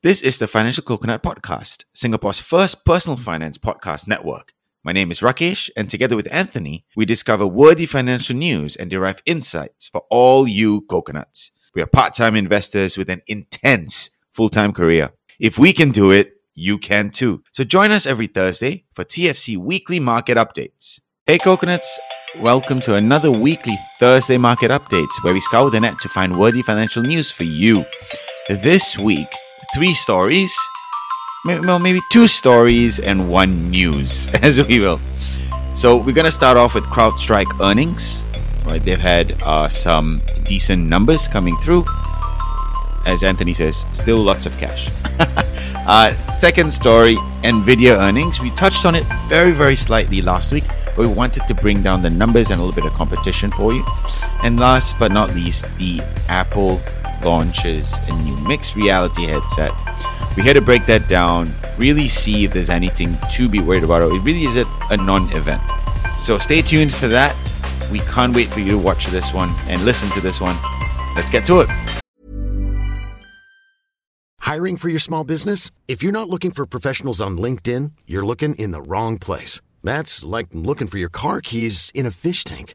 This is the Financial Coconut Podcast, Singapore's first personal finance podcast network. My name is Rakesh, and together with Anthony, we discover worthy financial news and derive insights for all you coconuts. We are part time investors with an intense full time career. If we can do it, you can too. So join us every Thursday for TFC weekly market updates. Hey, coconuts, welcome to another weekly Thursday market updates where we scour the net to find worthy financial news for you. This week, three stories, well, maybe two stories and one news, as we will. So we're gonna start off with CrowdStrike earnings. Right, they've had uh, some decent numbers coming through. As Anthony says, still lots of cash. uh, second story, Nvidia earnings. We touched on it very, very slightly last week, but we wanted to bring down the numbers and a little bit of competition for you. And last but not least, the Apple launches a new mixed reality headset. We had to break that down, really see if there's anything to be worried about. It really is a, a non event. So stay tuned for that. We can't wait for you to watch this one and listen to this one. Let's get to it. Hiring for your small business? If you're not looking for professionals on LinkedIn, you're looking in the wrong place. That's like looking for your car keys in a fish tank.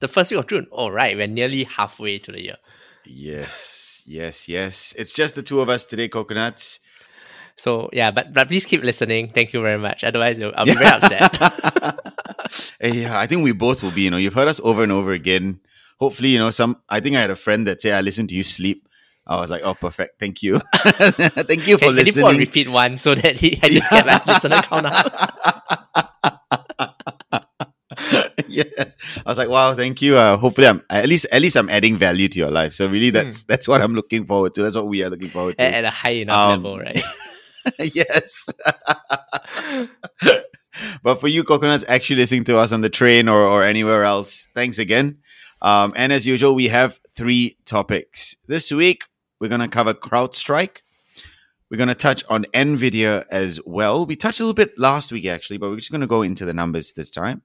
the first week of June. All right, we're nearly halfway to the year. Yes, yes, yes. It's just the two of us today, coconuts. So yeah, but but please keep listening. Thank you very much. Otherwise, I'll be very upset. yeah, I think we both will be. You know, you've heard us over and over again. Hopefully, you know, some. I think I had a friend that said, "I listened to you sleep." I was like, "Oh, perfect. Thank you, thank you for can, listening." Can you repeat one so that he I just get my listener count up? yes. I was like, wow, thank you. Uh, hopefully, I'm at least at least I'm adding value to your life. So really, that's mm. that's what I'm looking forward to. That's what we are looking forward to at, at a high enough um, level, right? yes. but for you, coconuts, actually listening to us on the train or or anywhere else, thanks again. Um, and as usual, we have three topics this week. We're gonna cover CrowdStrike. We're going to touch on NVIDIA as well. We touched a little bit last week, actually, but we're just going to go into the numbers this time.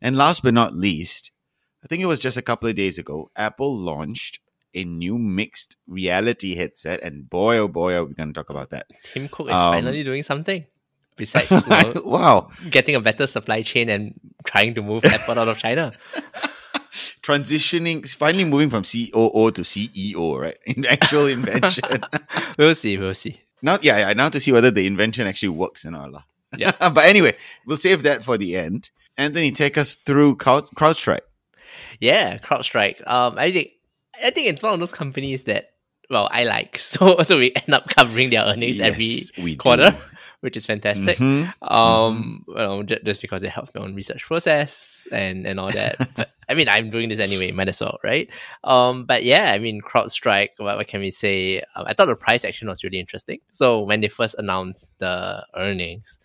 And last but not least, I think it was just a couple of days ago, Apple launched a new mixed reality headset. And boy, oh boy, are we going to talk about that. Tim Cook is um, finally doing something. Besides you know, wow. getting a better supply chain and trying to move Apple out of China. Transitioning, finally moving from COO to CEO, right? In actual invention. we'll see, we'll see. Now, yeah, yeah, now to see whether the invention actually works and all. Yeah. but anyway, we'll save that for the end. Anthony, take us through CrowdStrike. Yeah, CrowdStrike. Um, I think I think it's one of those companies that well I like. So so we end up covering their earnings yes, every quarter, do. which is fantastic. Mm-hmm. Um, mm-hmm. well, just, just because it helps my own research process and and all that. but I mean, I'm doing this anyway. Might as well, right? Um, but yeah, I mean, CrowdStrike. What, what can we say? Um, I thought the price action was really interesting. So when they first announced the earnings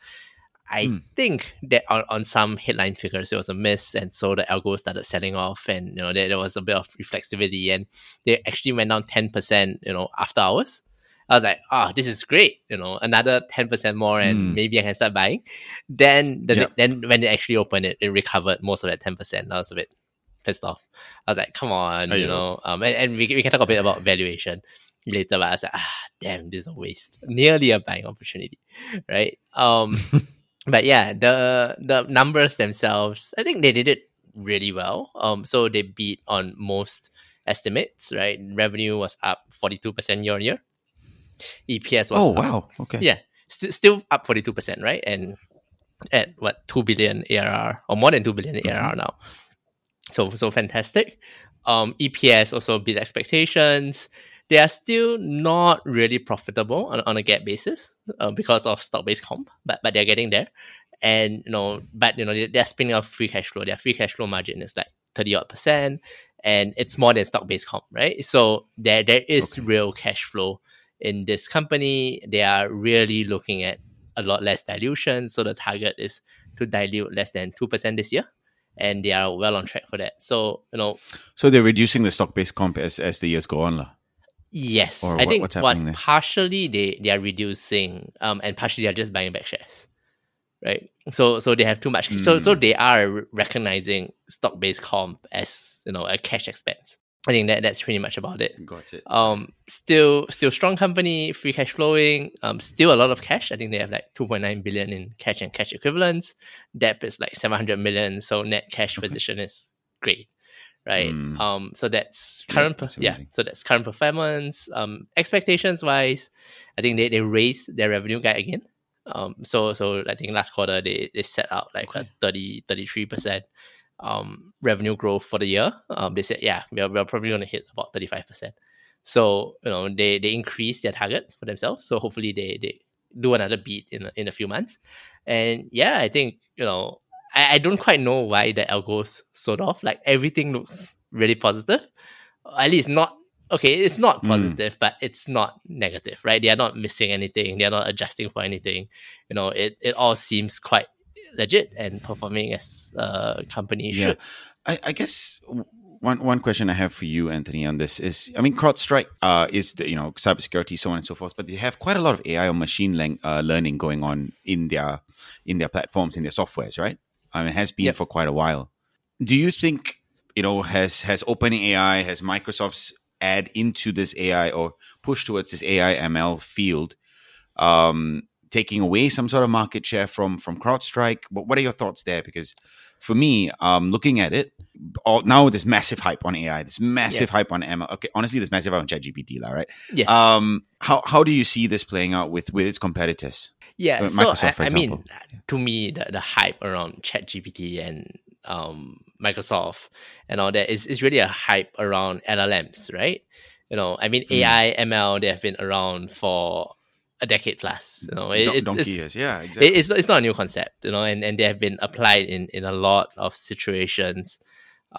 I mm. think that on, on some headline figures it was a miss, and so the algo started selling off, and you know there, there was a bit of reflexivity, and they actually went down ten percent, you know, after hours. I was like, oh, this is great, you know, another ten percent more, and mm. maybe I can start buying. Then, the, yep. then when they actually opened it, it recovered most of that ten percent. I was a bit pissed off. I was like, come on, you know, um, and, and we, we can talk a bit about valuation later, but I was like, ah, damn, this is a waste. Nearly a buying opportunity, right? Um. but yeah, the the numbers themselves, I think they did it really well. Um, so they beat on most estimates. Right, revenue was up forty two percent year on year. EPS was oh up, wow okay yeah st- still up forty two percent right and at what two billion ARR or more than two billion mm-hmm. ARR now. So so fantastic. Um, EPS also beat expectations they are still not really profitable on, on a GAAP basis uh, because of stock-based comp, but but they're getting there. And you know, but you know, they're, spinning off free cash flow. Their free cash flow margin is like 30 odd percent, and it's more than stock-based comp, right? So there there is okay. real cash flow in this company, they are really looking at a lot less dilution. So the target is to dilute less than 2% this year. And they are well on track for that. So, you know. So they're reducing the stock based comp as, as the years go on. La. Yes. I what, think what's what, partially they, they are reducing um, and partially they are just buying back shares. Right. So so they have too much. Mm. So so hmm. they are recognizing stock based comp as you know a cash expense. I think that that's pretty much about it. Got it. Um, still, still strong company, free cash flowing. Um, still a lot of cash. I think they have like two point nine billion in cash and cash equivalents. Debt is like seven hundred million. So net cash position is great, right? Mm. Um, so that's current. Yeah, that's yeah, so that's current performance. Um, expectations wise, I think they they raised their revenue guide again. Um, so so I think last quarter they they set out like okay. a 30 33 percent um, revenue growth for the year. Um, they said, yeah, we're, we're probably going to hit about 35%. So, you know, they, they increase their targets for themselves. So hopefully they, they do another beat in, in a few months. And yeah, I think, you know, I, I don't quite know why the algos sold off. Like everything looks really positive. At least not, okay, it's not hmm. positive, mm. but it's not negative, right? They are not missing anything. They are not adjusting for anything. You know, it, it all seems quite legit and performing as a company yeah. should. I, I guess one one question I have for you, Anthony, on this is, I mean, CrowdStrike uh, is the you know cybersecurity, so on and so forth, but they have quite a lot of AI or machine uh, learning going on in their in their platforms, in their softwares, right? I mean, it has been yep. for quite a while. Do you think you know has has OpenAI, has Microsoft's add into this AI or push towards this AI ML field? Um, taking away some sort of market share from from CrowdStrike? What, what are your thoughts there? Because for me, um, looking at it, all, now this massive hype on AI, this massive yeah. hype on ML. Okay, honestly, this massive hype on ChatGPT, lah, right? Yeah. Um, how how do you see this playing out with with its competitors? Yeah, uh, so I, I mean, to me, the, the hype around ChatGPT and um, Microsoft and all that is is really a hype around LLMs, right? You know, I mean, mm. AI, ML, they have been around for a decade plus. You know, it, it's, donkey years. Yeah, exactly. it's it's not a new concept. You know, and, and they have been applied in in a lot of situations,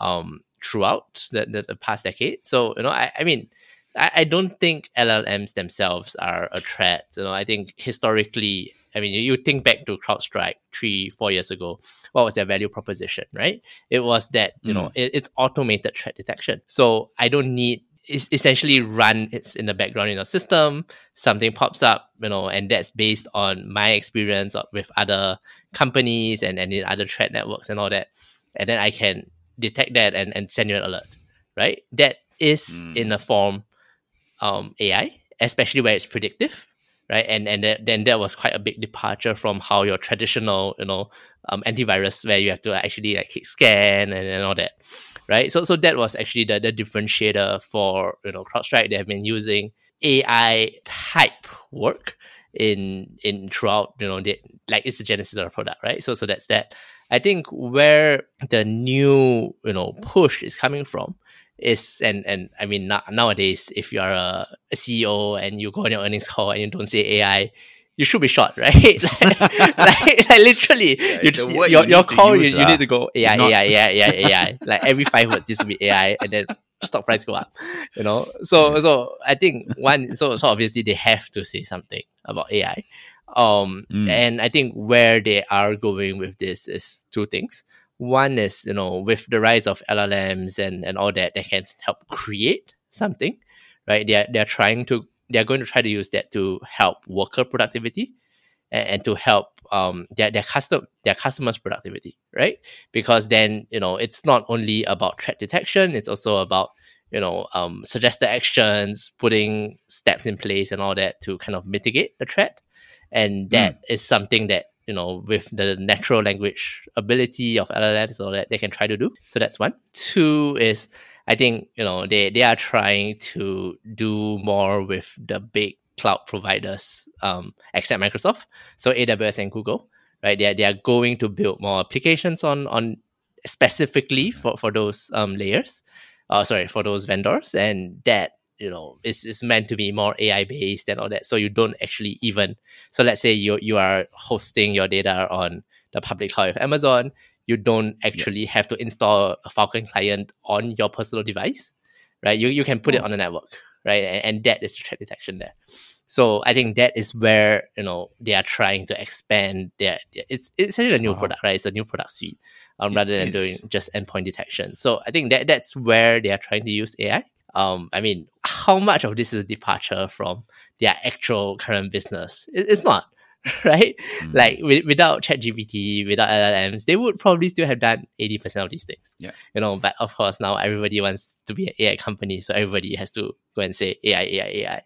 um, throughout the, the, the past decade. So you know, I I mean. I, I don't think LLMs themselves are a threat. You know, I think historically, I mean, you, think back to CrowdStrike three, four years ago. What was their value proposition, right? It was that you mm. know it, it's automated threat detection. So I don't need it's essentially run it's in the background in a system something pops up you know and that's based on my experience with other companies and, and in other threat networks and all that and then i can detect that and, and send you an alert right that is mm. in a form um, ai especially where it's predictive right and and that, then that was quite a big departure from how your traditional you know um, antivirus where you have to actually like scan and, and all that right? So so that was actually the, the differentiator for you know CrowdStrike. They have been using AI type work in in throughout you know the, like it's the genesis of the product, right? So so that's that. I think where the new you know push is coming from is and and I mean nowadays if you are a, a CEO and you go on your earnings call and you don't say AI, you should be shot, right? like, like, like, literally, yeah, you, your, you your call, use, you, you need to go AI, not... AI, AI, AI, AI. like every five words needs to be AI, and then stock price go up. You know, so yes. so I think one, so so obviously they have to say something about AI. Um, mm. and I think where they are going with this is two things. One is you know with the rise of LLMs and and all that, they can help create something, right? They are they are trying to they're going to try to use that to help worker productivity and, and to help um, their their custom their customers productivity, right? Because then you know it's not only about threat detection; it's also about you know um, suggested actions, putting steps in place, and all that to kind of mitigate the threat. And that mm. is something that you know with the natural language ability of LLMs, all that they can try to do. So that's one. Two is I think you know they they are trying to do more with the big cloud providers, um, except Microsoft, so AWS and Google, right? They are, they are going to build more applications on on specifically for for those um layers, uh, sorry for those vendors, and that you know it's, is meant to be more AI based and all that. So you don't actually even so let's say you you are hosting your data on the public cloud of Amazon, you don't actually yeah. have to install a Falcon client on your personal device, right? You you can put oh. it on the network, right? And, and that is the threat detection there. So I think that is where you know they are trying to expand their. It's it's a new wow. product, right? It's a new product suite, um, rather than doing just endpoint detection. So I think that that's where they are trying to use AI. Um, I mean, how much of this is a departure from their actual current business? It, it's not. right? Mm. Like with, without ChatGPT, without LLMs, they would probably still have done 80% of these things. Yeah. You know, but of course now everybody wants to be an AI company, so everybody has to go and say AI, AI, AI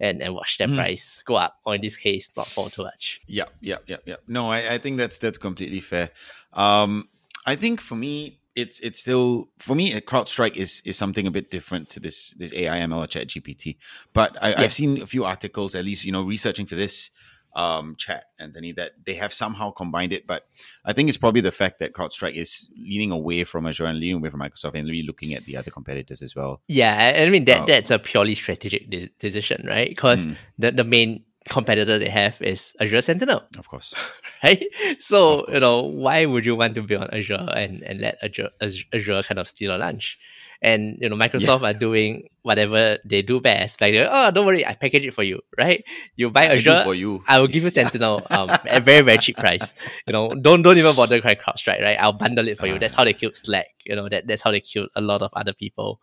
and, and watch their mm. price go up, or in this case, not fall too much. Yeah, yeah, yeah, yeah. No, I, I think that's that's completely fair. Um I think for me, it's it's still for me CrowdStrike is is something a bit different to this this AI ML or Chat GPT. But I, have seen a few articles, at least you know, researching for this um, chat, Anthony, that they have somehow combined it. But I think it's probably the fact that CrowdStrike is leaning away from Azure and leaning away from Microsoft and really looking at the other competitors as well. Yeah, I mean that uh, that's a purely strategic de- decision, right? Because mm. the the main competitor they have is Azure Sentinel. Of course. right? So, course. you know, why would you want to be on Azure and, and let Azure, Azure kind of steal a lunch? and you know Microsoft yeah. are doing whatever they do best. Like, oh, don't worry, I package it for you, right? You buy I Azure, for you. I will give you Sentinel um, at a very very cheap price. You know, don't don't even bother crying CrowdStrike, right? I'll bundle it for uh, you. That's how they killed Slack. You know, that that's how they killed a lot of other people.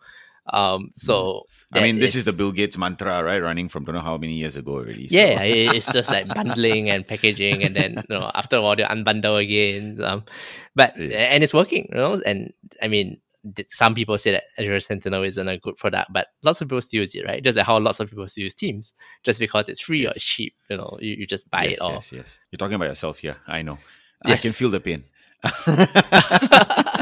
Um, so I mean, this is the Bill Gates mantra, right? Running from don't know how many years ago already. So. Yeah, it's just like bundling and packaging, and then you know after a while they unbundle again. Um, but yes. and it's working, you know. And I mean, some people say that Azure Sentinel isn't a good product, but lots of people still use it, right? Just like how lots of people still use Teams, just because it's free yes. or it's cheap, you know, you, you just buy yes, it all. Yes, yes. You're talking about yourself here. I know. I can feel the pain.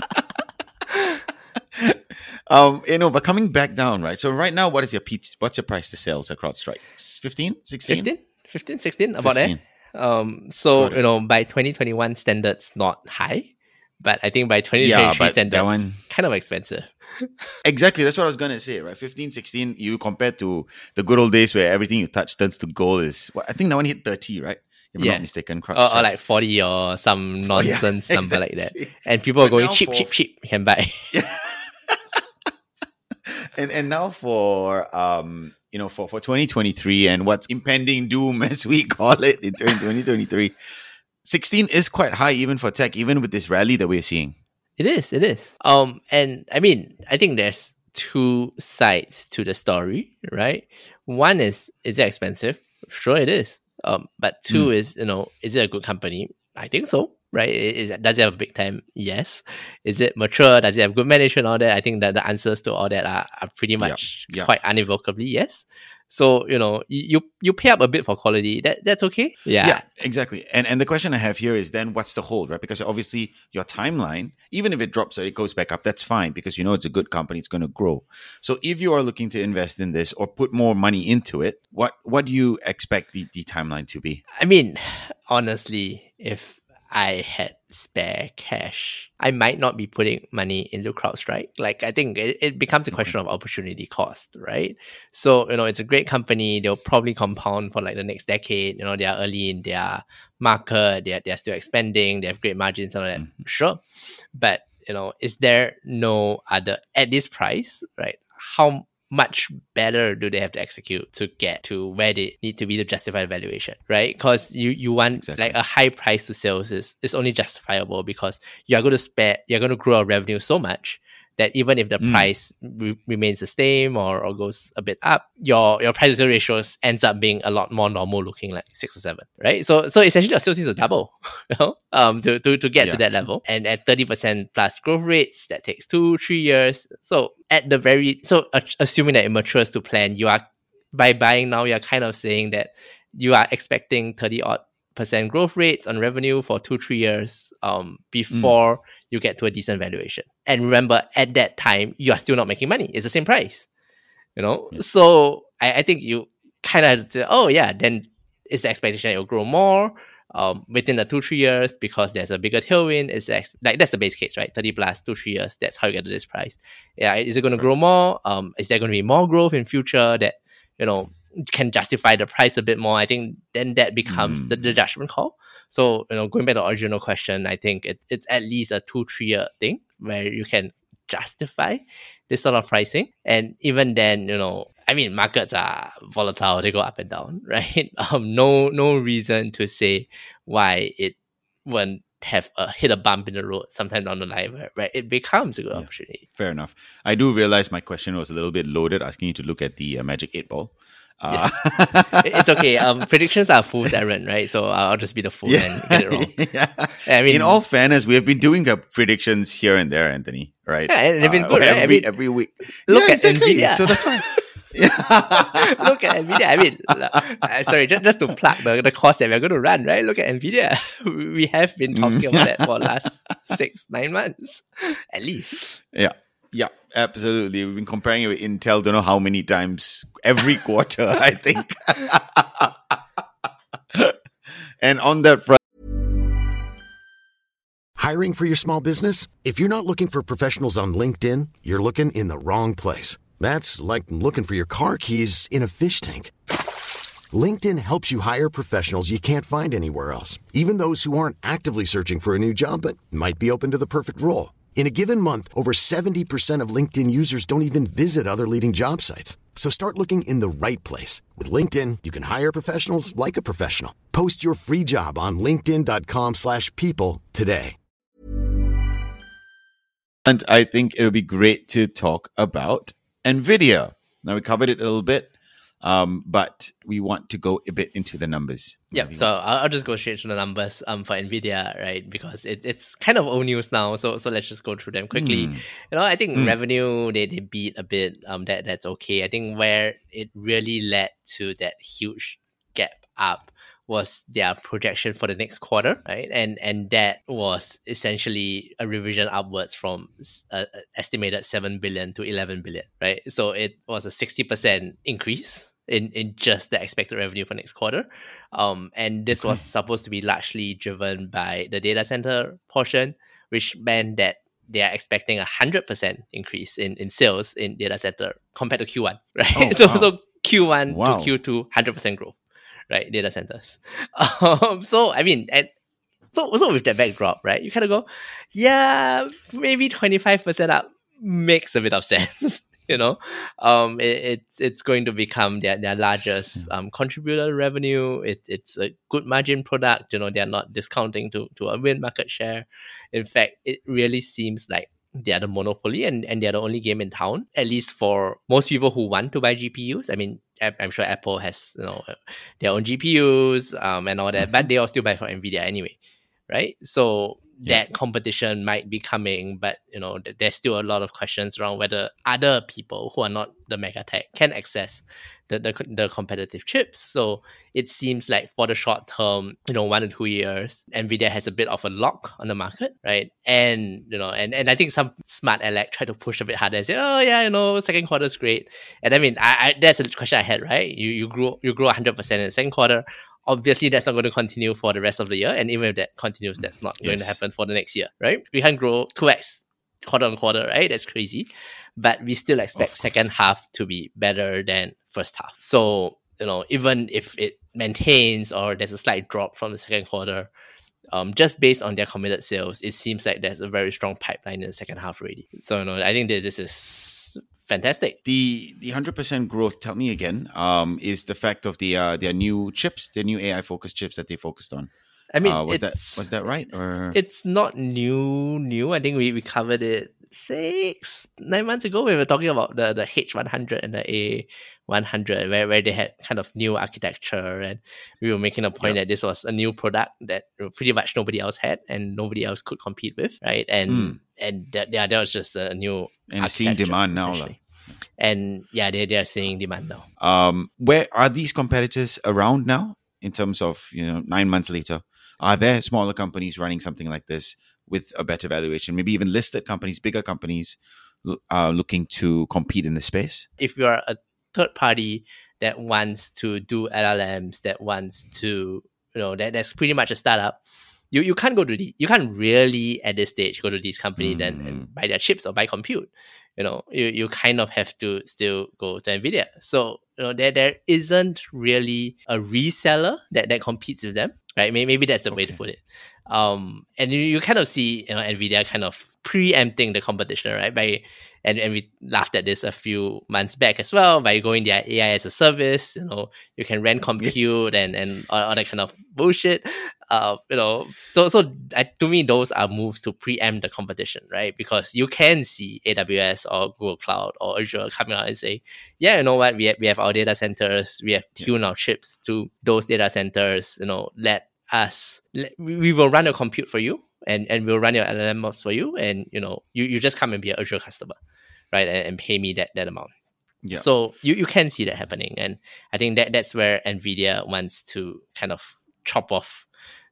um, you know, but coming back down, right? So right now, what is your what's your price to sales at CrowdStrike? 15, 16? 15, 15 16, about 15. there. Um, so, you know, by 2021 standards, not high but I think by 2023 yeah, standards, one kind of expensive. exactly, that's what I was gonna say, right? 15, 16, you compare to the good old days where everything you touch turns to gold is what I think that one hit 30, right? If yeah. I'm not mistaken. Or, or, like 40 or some nonsense oh, yeah, number exactly. like that. And people are going cheap, for... cheap, cheap, you can buy. Yeah. And and now for um you know for for 2023 and what's impending doom as we call it in 2023 16 is quite high even for tech, even with this rally that we're seeing. It is, it is. Um, and I mean, I think there's two sides to the story, right? One is, is it expensive? Sure, it is. Um, but two mm. is, you know, is it a good company? I think so, right? Is does it have a big time? Yes. Is it mature? Does it have good management? All that. I think that the answers to all that are, are pretty much yeah, yeah. quite unequivocally yes. So you know you you pay up a bit for quality. That that's okay. Yeah. Yeah. Exactly. And and the question I have here is then what's the hold, right? Because obviously your timeline, even if it drops or it goes back up, that's fine because you know it's a good company, it's going to grow. So if you are looking to invest in this or put more money into it, what what do you expect the, the timeline to be? I mean, honestly, if I had spare cash, I might not be putting money into CrowdStrike. Like, I think it, it becomes a question of opportunity cost, right? So, you know, it's a great company. They'll probably compound for like the next decade. You know, they are early in their market. They're, they're still expanding. They have great margins and all that. Mm-hmm. Sure. But, you know, is there no other, at this price, right? How much better do they have to execute to get to where they need to be to justify the valuation, right? Because you, you want exactly. like a high price to sales is, is only justifiable because you are going to spend, you're going to grow our revenue so much that even if the mm. price re- remains the same or, or goes a bit up, your your price to ratios ends up being a lot more normal looking, like six or seven, right? So so essentially, your sales needs to double, you know, um, to to, to get yeah. to that level. And at thirty percent plus growth rates, that takes two three years. So at the very so uh, assuming that it matures to plan, you are by buying now, you're kind of saying that you are expecting 30 odd percent growth rates on revenue for two three years um before mm. you get to a decent valuation and remember at that time you are still not making money it's the same price you know yeah. so I, I think you kind of say oh yeah then it's the expectation it will grow more um, within the two three years because there's a bigger tailwind. It's ex- like that's the base case, right? Thirty plus two three years. That's how you get to this price. Yeah, is it going to grow more? Um, is there going to be more growth in future that you know can justify the price a bit more, I think then that becomes mm. the, the, judgment call. So, you know, going back to the original question, I think it, it's at least a two, three year thing where you can justify this sort of pricing. And even then, you know, I mean, markets are volatile; they go up and down, right? Um, no, no reason to say why it won't have a hit a bump in the road sometime down the line where, where it becomes a good yeah, opportunity. Fair enough. I do realize my question was a little bit loaded, asking you to look at the uh, Magic Eight Ball. Uh, it's okay. Um, predictions are fool's errand, right? So I'll just be the fool yeah. and get it wrong. yeah. I mean, in all fairness, we have been doing uh, predictions here and there, Anthony. Right? Yeah, and they've been uh, good. Every right? I mean, every week. Look yeah, at exactly. Nvidia. So that's why. Look at Nvidia. I mean, uh, sorry, just, just to plug the, the course that we're going to run, right? Look at Nvidia. We have been talking about that for the last six, nine months, at least. Yeah. Yeah, absolutely. We've been comparing it with Intel, don't know how many times every quarter, I think. and on that front, hiring for your small business? If you're not looking for professionals on LinkedIn, you're looking in the wrong place. That's like looking for your car keys in a fish tank. LinkedIn helps you hire professionals you can't find anywhere else, even those who aren't actively searching for a new job but might be open to the perfect role. In a given month, over 70% of LinkedIn users don't even visit other leading job sites. So start looking in the right place. With LinkedIn, you can hire professionals like a professional. Post your free job on linkedin.com slash people today. And I think it would be great to talk about NVIDIA. Now, we covered it a little bit. Um, but we want to go a bit into the numbers. Yeah, so I'll, I'll, just go straight to the numbers um, for Nvidia, right? Because it, it's kind of old news now. So so let's just go through them quickly. Mm. You know, I think mm. revenue they, they beat a bit. Um, that that's okay. I think where it really led to that huge gap up was their projection for the next quarter, right? And and that was essentially a revision upwards from uh, estimated seven billion to eleven billion, right? So it was a sixty percent increase in, in just the expected revenue for next quarter. Um, and this was supposed to be largely driven by the data center portion, which meant that they are expecting a hundred percent increase in, in sales in data center compared to Q1, right? Oh, so wow. so Q1 wow. to Q2, hundred percent growth, right? Data centers. Um, so I mean, and so so with that backdrop, right? You kind of go, yeah, maybe twenty five percent up makes a bit of sense you know, um, it, it's it's going to become their, their largest um, contributor revenue. It, it's a good margin product. You know, they're not discounting to, to a win market share. In fact, it really seems like they are the monopoly and, and they're the only game in town, at least for most people who want to buy GPUs. I mean, I'm sure Apple has you know their own GPUs um, and all that, but they all still buy from Nvidia anyway, right? So yeah. that competition might be coming, but you know, there's still a lot of questions around whether other people who are not the mega tech can access the, the, the competitive chips. So it seems like for the short term, you know, one or two years, Nvidia has a bit of a lock on the market, right? And you know, and, and I think some smart elect try to push a bit harder and say, oh yeah, you know, second quarter is great. And I mean, I, I that's a question I had, right? You you grew you grew 100 percent in the second quarter obviously that's not going to continue for the rest of the year. And even if that continues, that's not yes. going to happen for the next year, right? We can't grow 2x quarter on quarter, right? That's crazy. But we still expect second half to be better than first half. So, you know, even if it maintains or there's a slight drop from the second quarter, um, just based on their committed sales, it seems like there's a very strong pipeline in the second half already. So, you know, I think that this is fantastic. The the hundred percent growth. Tell me again. Um, is the fact of the uh, their new chips, their new AI focused chips that they focused on. I mean, uh, was that was that right or it's not new new. I think we, we covered it six nine months ago. We were talking about the the H one hundred and the A one hundred, where where they had kind of new architecture, and we were making a point yep. that this was a new product that pretty much nobody else had and nobody else could compete with, right? And mm. And that yeah, that was just a new and I'm seeing demand now, like and yeah, they they're seeing demand now. Um, where are these competitors around now in terms of you know nine months later? Are there smaller companies running something like this with a better valuation? Maybe even listed companies, bigger companies, uh, looking to compete in the space. If you are a third party that wants to do LLMs, that wants to you know that that's pretty much a startup you, you can't go to the you can't really at this stage go to these companies mm. and, and mm. buy their chips or buy compute you know you, you kind of have to still go to nvidia so you know there there isn't really a reseller that that competes with them right maybe, maybe that's the okay. way to put it um and you, you kind of see you know nvidia kind of preempting the competition, right? By and, and we laughed at this a few months back as well by going their AI as a service. You know, you can rent compute and and all, all that kind of bullshit. Uh, you know, so so uh, to me, those are moves to preempt the competition, right? Because you can see AWS or Google Cloud or Azure coming out and say, yeah, you know what, we have, we have our data centers, we have tuned our chips to those data centers. You know, let us we will run your compute for you and and we'll run your LLM models for you and you know you, you just come and be an Azure customer right and, and pay me that that amount yeah. So you, you can see that happening. And I think that that's where NVIDIA wants to kind of chop off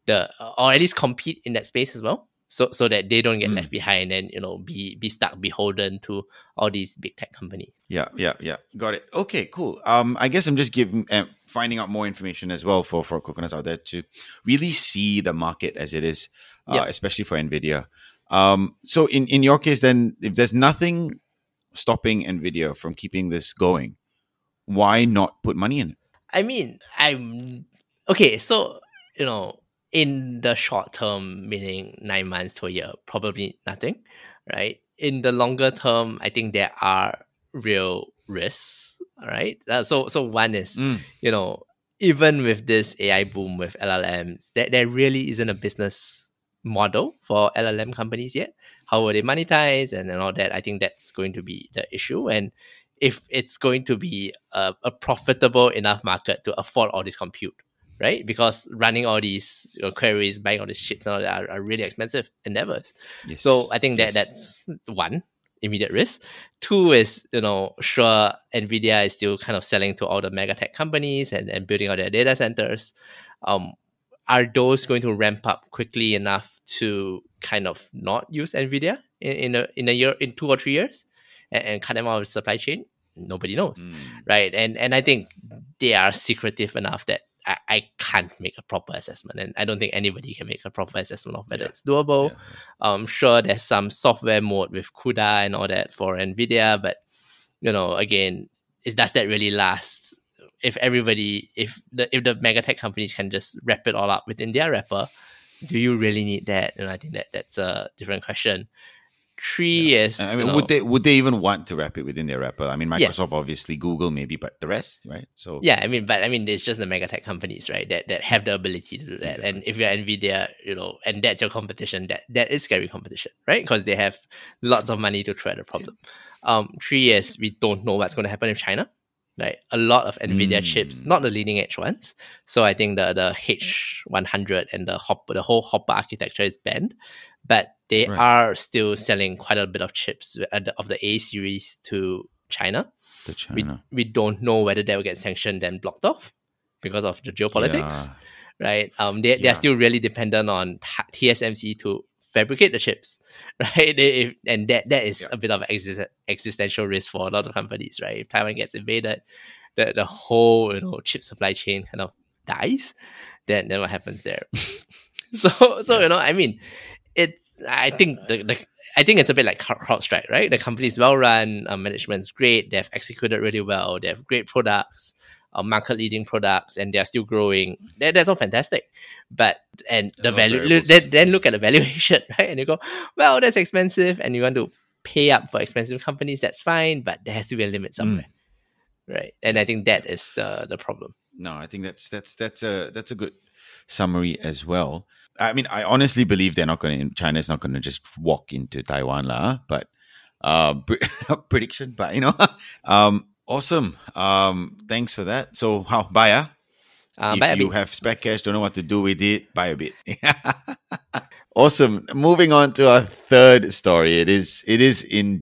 the or at least compete in that space as well. So so that they don't get mm. left behind and you know be be stuck beholden to all these big tech companies. Yeah, yeah, yeah. Got it. Okay, cool. Um I guess I'm just giving uh, finding out more information as well for for coconuts out there to really see the market as it is, uh, yeah. especially for Nvidia. Um, so in in your case, then, if there's nothing stopping Nvidia from keeping this going, why not put money in it? I mean, I'm okay. So you know, in the short term, meaning nine months to a year, probably nothing, right? In the longer term, I think there are real risks right? Uh, so so one is mm. you know even with this AI boom with LLMs, that there really isn't a business model for LLM companies yet. How will they monetize and, and all that? I think that's going to be the issue. And if it's going to be a, a profitable enough market to afford all this compute, right? Because running all these you know, queries, buying all these chips and all that are, are really expensive endeavors. Yes. So I think that yes. that's one immediate risk. Two is, you know, sure, NVIDIA is still kind of selling to all the mega tech companies and, and building all their data centers. Um, are those going to ramp up quickly enough to kind of not use NVIDIA in, in, a, in a year, in two or three years and, and cut them out of the supply chain? Nobody knows, mm. right? And and I think they are secretive enough that I, I can't make a proper assessment, and I don't think anybody can make a proper assessment of whether yeah. it's doable. Yeah. Um, sure, there's some software mode with CUDA and all that for NVIDIA, but you know, again, is does that really last? If everybody, if the if the mega tech companies can just wrap it all up within their wrapper, do you really need that? And I think that that's a different question. Three yeah. I mean, would they would they even want to wrap it within their wrapper? I mean, Microsoft, yeah. obviously, Google, maybe, but the rest, right? So yeah, I mean, but I mean, it's just the mega tech companies, right? That that have the ability to do that. Exactly. And if you're Nvidia, you know, and that's your competition, that that is scary competition, right? Because they have lots of money to try the problem. Yeah. Um, three years, we don't know what's going to happen in China. Right, a lot of Nvidia mm. chips, not the leading edge ones. So I think the the H100 and the Hopper, the whole Hopper architecture is banned but they right. are still selling quite a bit of chips of the A series to China. To China. We, we don't know whether they will get sanctioned and blocked off because of the geopolitics, yeah. right? Um, they, yeah. they're still really dependent on TSMC to fabricate the chips, right? They, and that that is yeah. a bit of exist- existential risk for a lot of companies, right? If Taiwan gets invaded, the, the whole you know chip supply chain kind of dies. Then then what happens there? so so you know, I mean, it's I think the, the I think it's a bit like CrowdStrike, right? The company is well run, uh, management's great, they've executed really well, they have great products, uh, market leading products, and they're still growing. That, that's all fantastic. But and the value then, then look at the valuation, right? And you go, well, that's expensive, and you want to pay up for expensive companies, that's fine, but there has to be a limit somewhere. Mm. Right. And I think that is the the problem. No, I think that's that's that's a that's a good summary as well. I mean, I honestly believe they're not going to. China is not going to just walk into Taiwan, lah. But uh, prediction, but you know, um, awesome. Um, thanks for that. So, how buy ah? Uh, if you have spec cash, don't know what to do with it, buy a bit. awesome. Moving on to our third story. It is it is in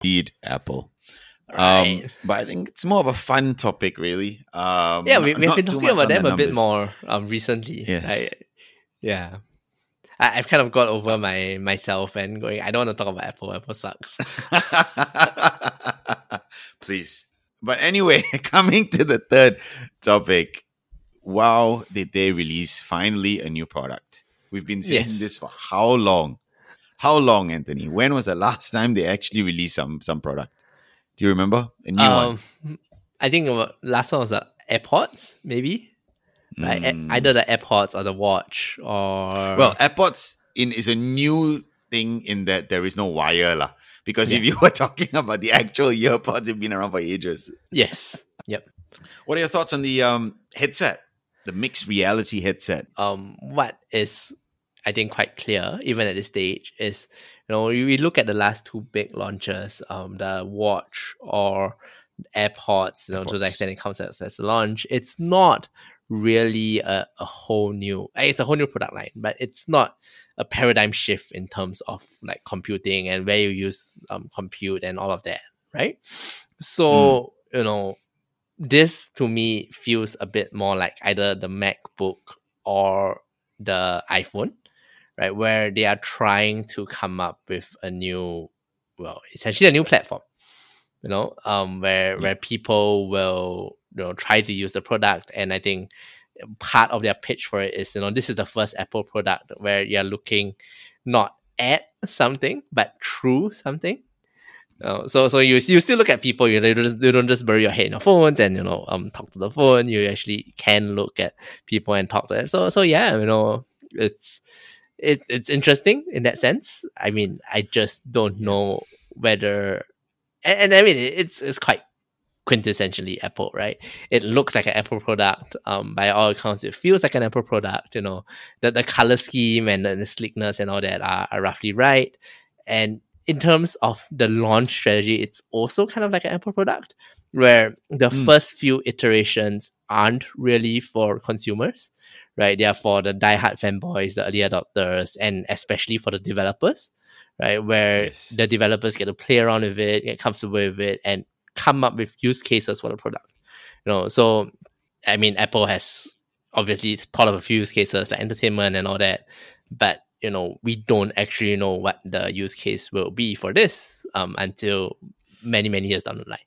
Indeed, Apple. Right. Um, but I think it's more of a fun topic, really. Um, yeah, we, we have been talking about them a bit more um, recently. Yes. Right? Yeah. I, have kind of got over my myself and going, I don't want to talk about Apple. Apple sucks. Please. But anyway, coming to the third topic, wow, did they release finally a new product? We've been saying yes. this for how long? How long, Anthony? When was the last time they actually released some some product? Do you remember a new um, one? I think last one was the AirPods, maybe. Like mm. either the AirPods or the watch or well, AirPods in is a new thing in that there is no wire lah. Because yeah. if you were talking about the actual earpods, they've been around for ages. Yes. Yep. What are your thoughts on the um, headset, the mixed reality headset? Um, what is I think quite clear, even at this stage, is you know we look at the last two big launches, um, the watch or AirPods, you know, AirPods. to the extent it comes as, as a launch. It's not really a, a whole new it's a whole new product line but it's not a paradigm shift in terms of like computing and where you use um, compute and all of that right so mm. you know this to me feels a bit more like either the macbook or the iphone right where they are trying to come up with a new well essentially a new platform you know um where where people will you know try to use the product. And i think part of their pitch for it is you know this is the first apple product where you're looking not at something but through something. Uh, so so you you still look at people you, you, don't, you don't just bury your head in your phones and you know um talk to the phone. You actually can look at people and talk to them. So so yeah you know it's it's it's interesting in that sense i mean i just don't know whether and, and i mean it's it's quite quintessentially Apple, right? It looks like an Apple product. Um, by all accounts, it feels like an Apple product. You know, the, the color scheme and the, the sleekness and all that are, are roughly right. And in terms of the launch strategy, it's also kind of like an Apple product where the mm. first few iterations aren't really for consumers, right? They are for the die-hard fanboys, the early adopters, and especially for the developers, right? Where yes. the developers get to play around with it, get comfortable with it, and come up with use cases for the product. You know, so I mean, Apple has obviously thought of a few use cases like entertainment and all that, but you know, we don't actually know what the use case will be for this um, until many many years down the line,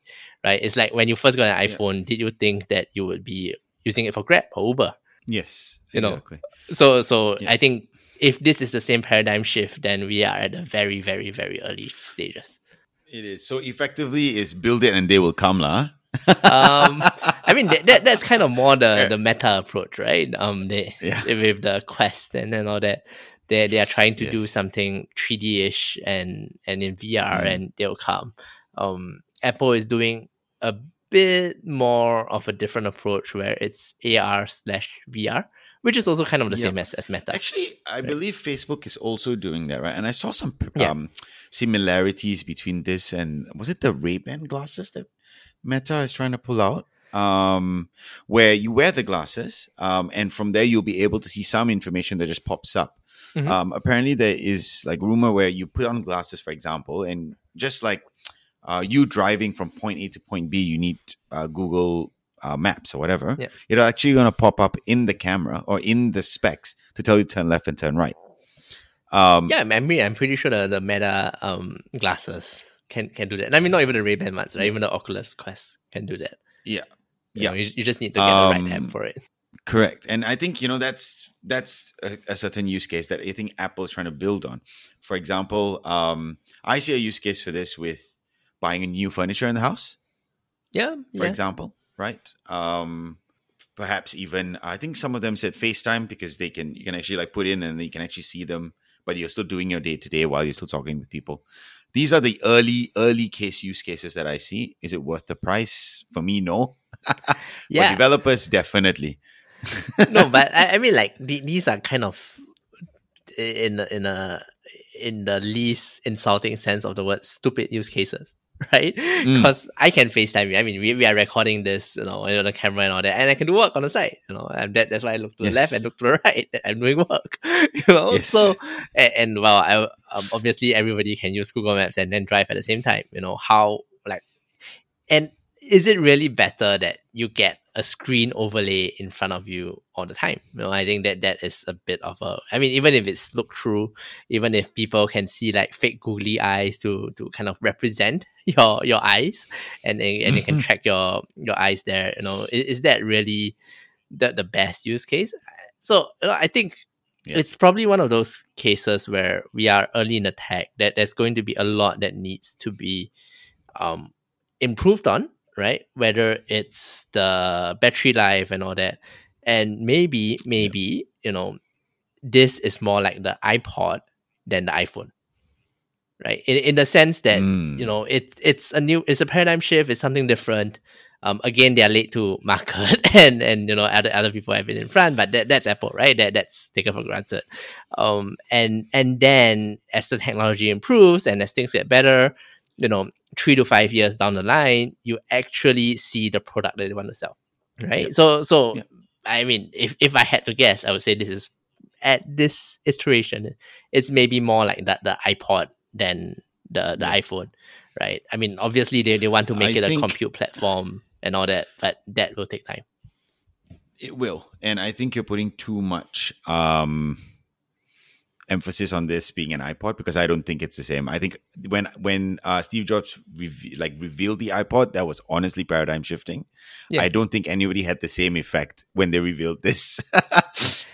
right? It's like when you first got an iPhone, yeah. did you think that you would be using it for Grab or Uber? Yes, you know. So so yeah. I think if this is the same paradigm shift, then we are at a very very very early stages. It is. So effectively, it's build it and they will come, lah. um, I mean that, that that's kind of more the, the meta approach, right? Um, they, yeah. with the quest and, and all that, they they are trying to yes. do something 3D ish and and in VR, mm. and they'll come. Um, Apple is doing a bit more of a different approach where it's AR slash VR which is also kind of the yeah. same as, as Meta. Actually, I right? believe Facebook is also doing that, right? And I saw some yeah. um, similarities between this and was it the Ray Ban glasses that Meta is trying to pull out? Um, where you wear the glasses, um, and from there you'll be able to see some information that just pops up. Mm-hmm. Um, apparently, there is like rumor where you put on glasses, for example, and just like uh, you driving from point A to point B, you need uh, Google uh, maps or whatever, yeah. it'll actually going to pop up in the camera or in the specs to tell you turn left and turn right. Um, yeah, I mean, I'm pretty sure the, the Meta um, glasses can can do that. And I mean, not even the Ray Ban ones, right? Even the Oculus Quest can do that. Yeah, yeah. You, know, you, you, just need to get um, the right app for it. Correct, and I think you know that's that's a, a, certain use case that I think Apple is trying to build on. For example, um, I see a use case for this with buying a new furniture in the house. Yeah, for yeah. example, right? Um, perhaps even I think some of them said FaceTime because they can you can actually like put in and you can actually see them, but you're still doing your day to day while you're still talking with people. These are the early early case use cases that I see. Is it worth the price? For me, no. yeah, For developers definitely. no, but I, I mean like the, these are kind of in in a in the least insulting sense of the word stupid use cases right? Because mm. I can FaceTime you. I mean, we, we are recording this, you know, on the camera and all that, and I can do work on the side, you know, and that, that's why I look to yes. the left and look to the right. I'm doing work, you know. Yes. So, and, and, well, I um, obviously everybody can use Google Maps and then drive at the same time. You know how like, and is it really better that you get a screen overlay in front of you all the time? You know, I think that that is a bit of a. I mean, even if it's look through, even if people can see like fake googly eyes to to kind of represent your your eyes, and and, and you can track your your eyes there. You know, is, is that really the the best use case? So you know, I think yeah. it's probably one of those cases where we are early in the tech that there's going to be a lot that needs to be um, improved on right? Whether it's the battery life and all that. And maybe, maybe, you know, this is more like the iPod than the iPhone. Right. In, in the sense that, mm. you know, it, it's a new, it's a paradigm shift, it's something different. Um, again, they are late to market, and and you know other other people have been in front, but that, that's Apple, right? That that's taken for granted. Um, and and then as the technology improves and as things get better, you know, three to five years down the line, you actually see the product that they want to sell, right? Yep. So, so yep. I mean, if if I had to guess, I would say this is at this iteration, it's maybe more like that the iPod than the the yep. iPhone, right? I mean, obviously they, they want to make I it a compute platform and all that, but that will take time. It will, and I think you're putting too much. um emphasis on this being an iPod because I don't think it's the same. I think when when uh, Steve Jobs like revealed the iPod, that was honestly paradigm shifting. Yeah. I don't think anybody had the same effect when they revealed this. uh,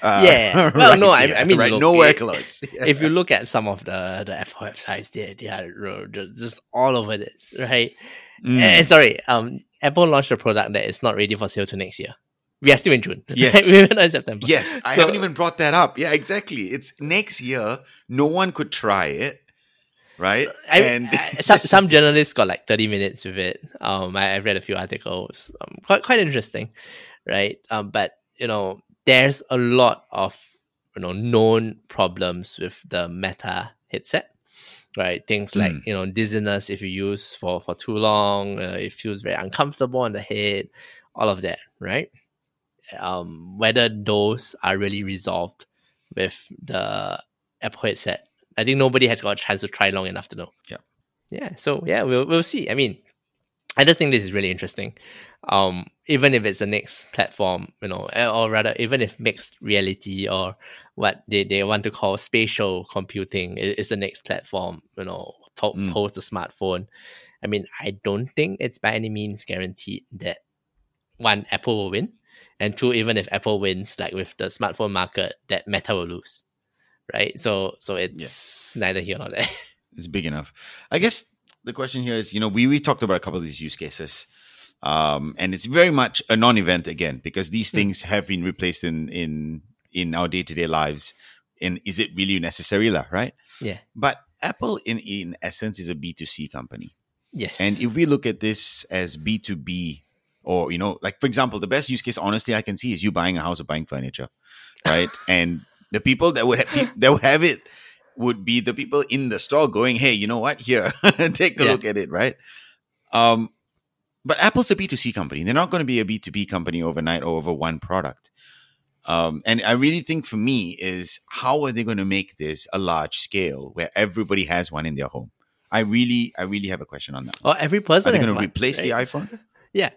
yeah, well, right no, I, I, mean, right, look, nowhere close. Yeah. If you look at some of the the Apple websites, they they are just all over this, right? Mm. And sorry, um, Apple launched a product that is not ready for sale to next year we are still in June. Yes. we are not in September. Yes. I so, haven't even brought that up. Yeah, exactly. It's next year. No one could try it. Right. I, and I, some, some journalists got like 30 minutes with it. Um, I, have read a few articles. Um, quite, quite interesting. Right. Um, but, you know, there's a lot of, you know, known problems with the Meta headset right? Things like mm. you know dizziness if you use for for too long, uh, it feels very uncomfortable on the head, all of that, right? Um, whether those are really resolved with the Apple headset. I think nobody has got a chance to try long enough to know. Yeah. Yeah. So yeah, we'll we'll see. I mean, I just think this is really interesting. Um, even if it's the next platform, you know, eh, or rather, even if mixed reality or what they, they want to call spatial computing is, is the next platform, you know, po- mm. post the smartphone. I mean, I don't think it's by any means guaranteed that one Apple will win and two, even if Apple wins, like with the smartphone market, that Meta will lose, right? So, so it's yeah. neither here nor there. It's big enough. I guess the question here is, you know, we we talked about a couple of these use cases, um, and it's very much a non-event again because these hmm. things have been replaced in in in our day-to-day lives. And is it really necessary, lah? Right? Yeah. But Apple, in in essence, is a B two C company. Yes. And if we look at this as B two B or you know like for example the best use case honestly i can see is you buying a house or buying furniture right and the people that would ha- that would have it would be the people in the store going hey you know what here take a yeah. look at it right um but apple's a b2c company they're not going to be a b2b company overnight or over one product um, and I really think for me is how are they going to make this a large scale where everybody has one in their home? I really, I really have a question on that. Or every person. Are they going to replace right? the iPhone? yeah,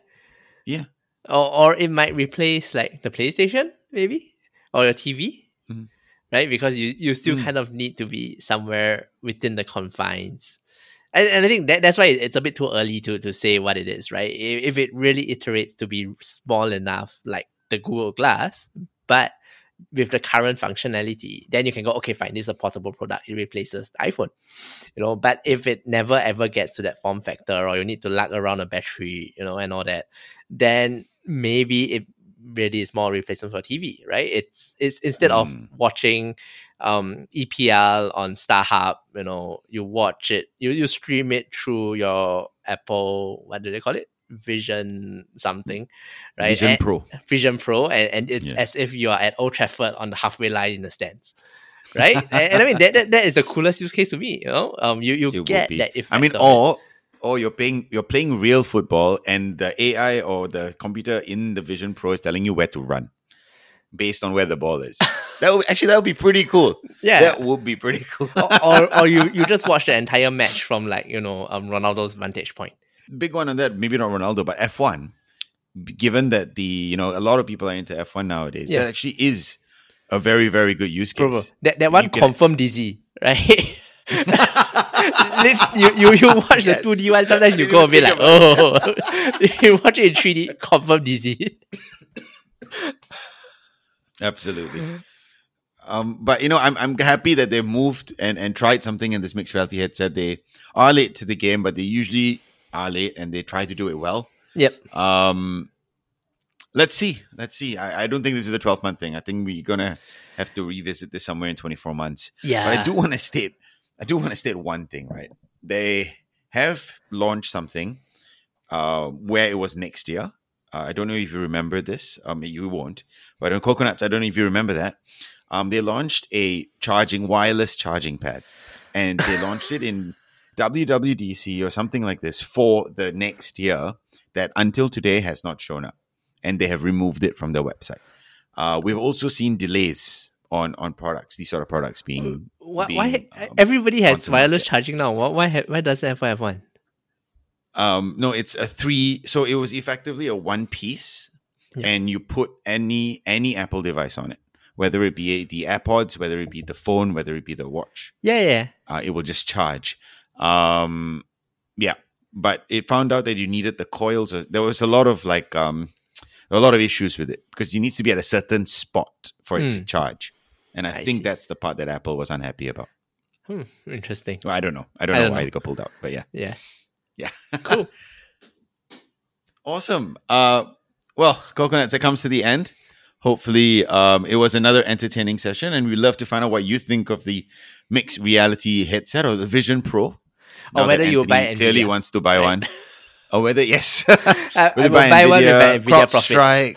yeah. Or or it might replace like the PlayStation, maybe, or your TV, mm-hmm. right? Because you you still mm. kind of need to be somewhere within the confines. And, and I think that that's why it's a bit too early to to say what it is, right? If, if it really iterates to be small enough, like the Google Glass, but with the current functionality, then you can go, okay, fine, this is a portable product. It replaces the iPhone. You know, but if it never ever gets to that form factor or you need to lug around a battery, you know, and all that, then maybe it really is more replacement for TV, right? It's it's instead mm. of hmm. watching um EPL on StarHub, you know, you watch it, you you stream it through your Apple, what do they call it? Vision something, right? Vision and, Pro. Vision Pro, and, and it's yeah. as if you are at Old Trafford on the halfway line in the stands. Right, and, and, I mean that, that that is the coolest use case to me. You know, um, you you it get that effect. I mean, or or you're playing you're playing real football, and the AI or the computer in the Vision Pro is telling you where to run based on where the ball is. that would actually that would be pretty cool. Yeah, that would be pretty cool. or, or, or you you just watch the entire match from like you know um Ronaldo's vantage point big one on that. Maybe not Ronaldo, but F one. Given that the you know a lot of people are into F one nowadays, yeah. that actually is a very very good use case. Bro, that that one confirmed dizzy, right? you, you you watch yes. the two D one. Sometimes you go a bit like, oh, you watch it in three D, confirm dizzy. Absolutely. Um, but you know, I'm I'm happy that they moved and and tried something in this mixed reality headset. They are late to the game, but they usually are late and they try to do it well. Yep. Um, let's see. Let's see. I, I don't think this is a 12 month thing. I think we're gonna have to revisit this somewhere in 24 months. Yeah. But I do want to state, I do want to state one thing, right? They have launched something uh, where it was next year. Uh, I don't know if you remember this. Um, you won't. But on Coconuts, I don't know if you remember that. Um, they launched a charging wireless charging pad, and they launched it in WWDC or something like this for the next year. That until today has not shown up and they have removed it from their website. Uh, we've also seen delays on on products, these sort of products being. Why? being, why um, everybody has wireless charging now? Why? Why doesn't F have one? Um, no, it's a three. So it was effectively a one piece, yeah. and you put any any Apple device on it, whether it be the AirPods, whether it be the phone, whether it be the watch. Yeah, yeah. Uh, it will just charge. Um, yeah, but it found out that you needed the coils. There was a lot of like um a lot of issues with it because you need to be at a certain spot for it to hmm. charge. And I, I think see. that's the part that Apple was unhappy about. Hmm, interesting. Well, I don't know. I don't I know don't why know. they got pulled out, but yeah. Yeah. Yeah. Cool. awesome. Uh, well, Coconuts, it comes to the end. Hopefully, um, it was another entertaining session, and we'd love to find out what you think of the mixed reality headset or the Vision Pro. Or whether you buy clearly wants to buy right. one. Or whether yes, uh, whether buy, buy Nvidia, one Nvidia Strike.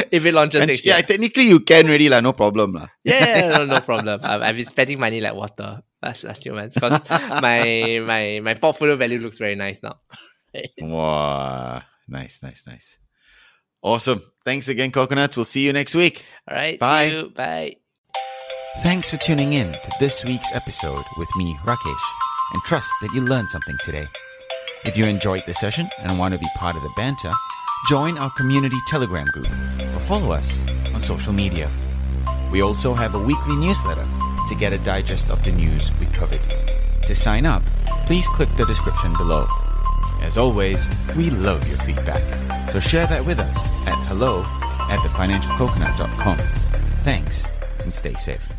if it launches and, yeah, technically you can really like no problem lah. yeah, no, no problem. I've, I've been spending money like water last last few months because my my my portfolio value looks very nice now. wow, nice, nice, nice. Awesome. Thanks again, Coconuts. We'll see you next week. All right. Bye. Bye. Thanks for tuning in to this week's episode with me, Rakesh and trust that you learned something today. If you enjoyed the session and want to be part of the banter, join our community Telegram group or follow us on social media. We also have a weekly newsletter to get a digest of the news we covered. To sign up, please click the description below. As always, we love your feedback, so share that with us at hello at thefinancialcoconut.com. Thanks and stay safe.